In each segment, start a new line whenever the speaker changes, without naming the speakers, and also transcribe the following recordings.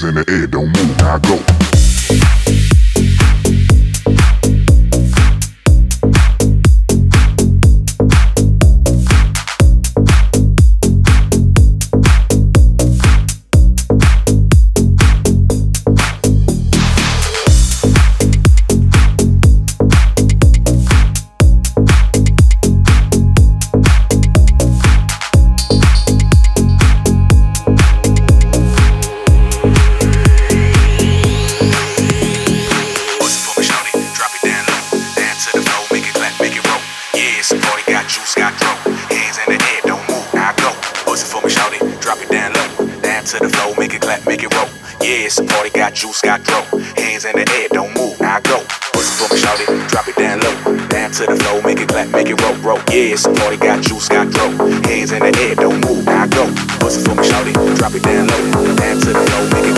In the air, don't move, now go.
To the floor, make it clap, make it roll. Yeah, it's a party, got juice, got throw. Hands in the air, don't move, now go. It for me, shawty. Drop it down low. Down to the floor, make it clap, make it roll, roll. Yeah, it's a party, got juice, got throw. Hands in the air, don't move, now go. It for me, shawty. Drop it down low. Down to the it clap, make it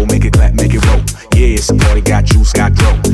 Make it clap, make it roll. Yeah, it's a party, got juice, got throw.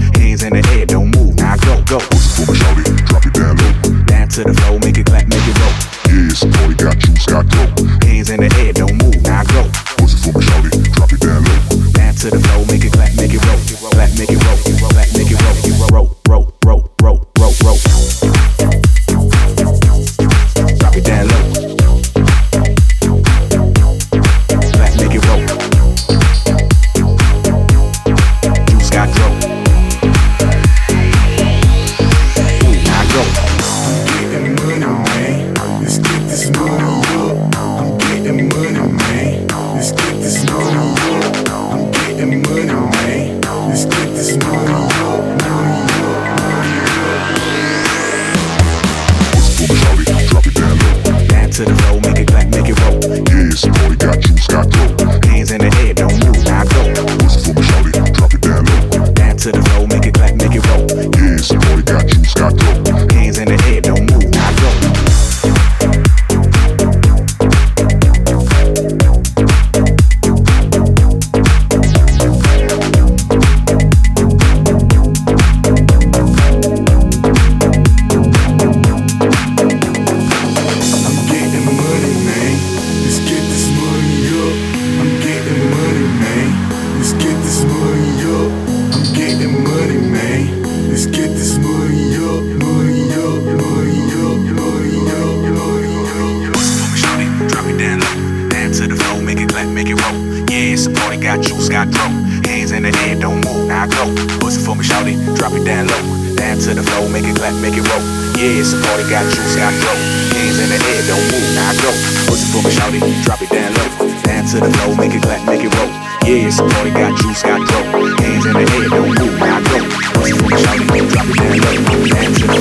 let make it roll. Yeah, it's a party. got juice, got dope. Hands in the air, don't move, now I go.
Pussy for me, shout drop it down low.
Down to the floor, make it clap, make it roll.
Yeah, it's a party. got juice, got dope.
Hands in the air, don't move, now I go.
Pussy for me, shout drop it down low.
Down to the floor, make it clap, make it roll.
Yeah, it's a party. got juice, got dope.
Hands in the air, don't move, now I go. Pussy for me, shout drop it down low. Down to the